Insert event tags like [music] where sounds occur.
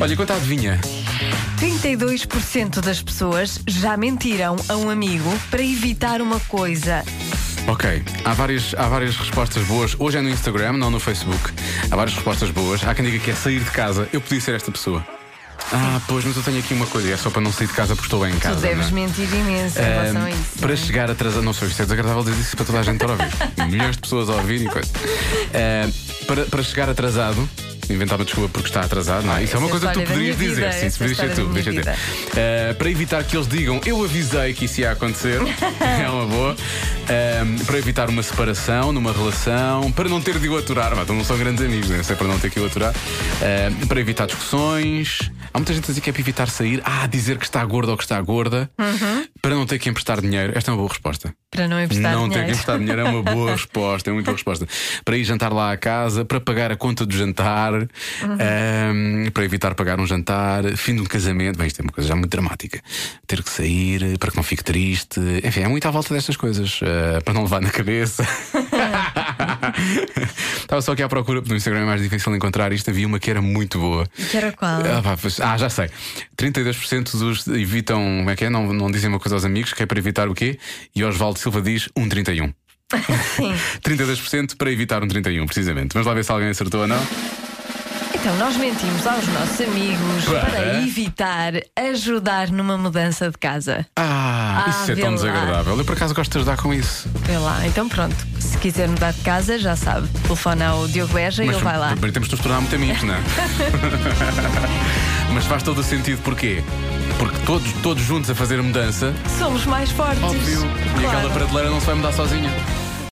Olha, quanto à adivinha? 32% das pessoas já mentiram a um amigo para evitar uma coisa. Ok, há várias, há várias respostas boas. Hoje é no Instagram, não no Facebook. Há várias respostas boas. Há quem diga que é sair de casa. Eu podia ser esta pessoa. Ah, pois, mas eu tenho aqui uma coisa. É só para não sair de casa porque estou bem em casa. tu deves não é? mentir imenso em relação a isso. para não é? chegar atrasado, não sei, isto é desagradável dizer isso para toda a gente para ouvir. [laughs] Milhões de pessoas a ouvir e coisa. Para, para chegar atrasado, inventar uma desculpa porque está atrasado, não é? Isso é uma Essa coisa que tu poderias dizer. vida, Sim, isso essa poderias ser tu. Deixa ter. Ah, para evitar que eles digam eu avisei que isso ia acontecer, [laughs] é uma boa. Ahm, para evitar uma separação numa relação, para não ter de o aturar, mas não são grandes amigos, né? Sei para não ter que o aturar. Ahm, para evitar discussões. Há muita gente a dizer que é para evitar sair. Ah, dizer que está gorda ou que está gorda. Para não ter que emprestar dinheiro. Esta é uma boa resposta. Para não emprestar não ter dinheiro. que emprestar dinheiro é uma boa resposta, é muito boa resposta. Para ir jantar lá à casa, para pagar a conta do jantar, Uhum. ahm, para evitar pagar um jantar, fim de um casamento. Bem, isto é uma coisa já muito dramática. Ter que sair, para que não fique triste. Enfim, é muito à volta destas coisas. Ah, para não levar na cabeça. [laughs] Estava só aqui à procura, no Instagram é mais difícil encontrar isto. Havia uma que era muito boa. Que era qual? Ah, pá, pois- ah, já sei. 32% dos evitam, como é que é? Não, não dizem uma coisa aos amigos, que é para evitar o quê? E Osvaldo Silva diz 1,31. [laughs] Sim. 32% para evitar um 31, precisamente. Vamos lá ver se alguém acertou ou não. Então, nós mentimos aos nossos amigos Para? para evitar ajudar numa mudança de casa. Ah, Ah, isso é tão lá. desagradável. Eu por acaso gosto de ajudar com isso. Vê lá. Então, pronto. Se quiser mudar de casa, já sabe. Telefona ao Diogo Beja e ele vai lá. mas temos de nos tornar muito amigos, não é? [laughs] mas faz todo o sentido, porquê? Porque todos, todos juntos a fazer a mudança, Somos mais fortes. óbvio. E aquela prateleira não se vai mudar sozinha.